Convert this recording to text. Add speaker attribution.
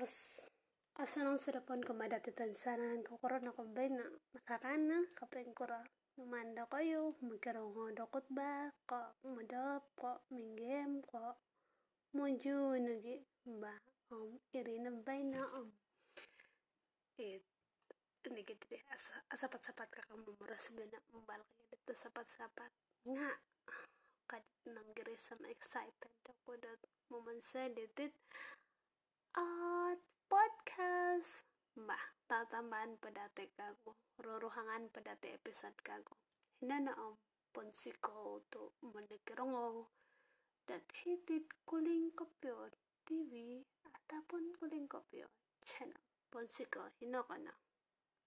Speaker 1: as asanang sedapon kemadati tansanan kokoro ko bena nakakana kapeng kura numanda kayo magkaro ngodo ba ko modop ko minggem ko muju nagi ba om irina baina om. It nigit asa asapat-sapat kakak memeras bena membal kayak sapat-sapat. Nga kad nang sama excited aku dat momen sedetit at podcast. Mbah tatambahan pedate kago roruhangan pedate episode kago hinana om ponsiko to menekerongo dat hitit kuling kopyo TV ataupun kuling kopyo channel ponsiko hinokana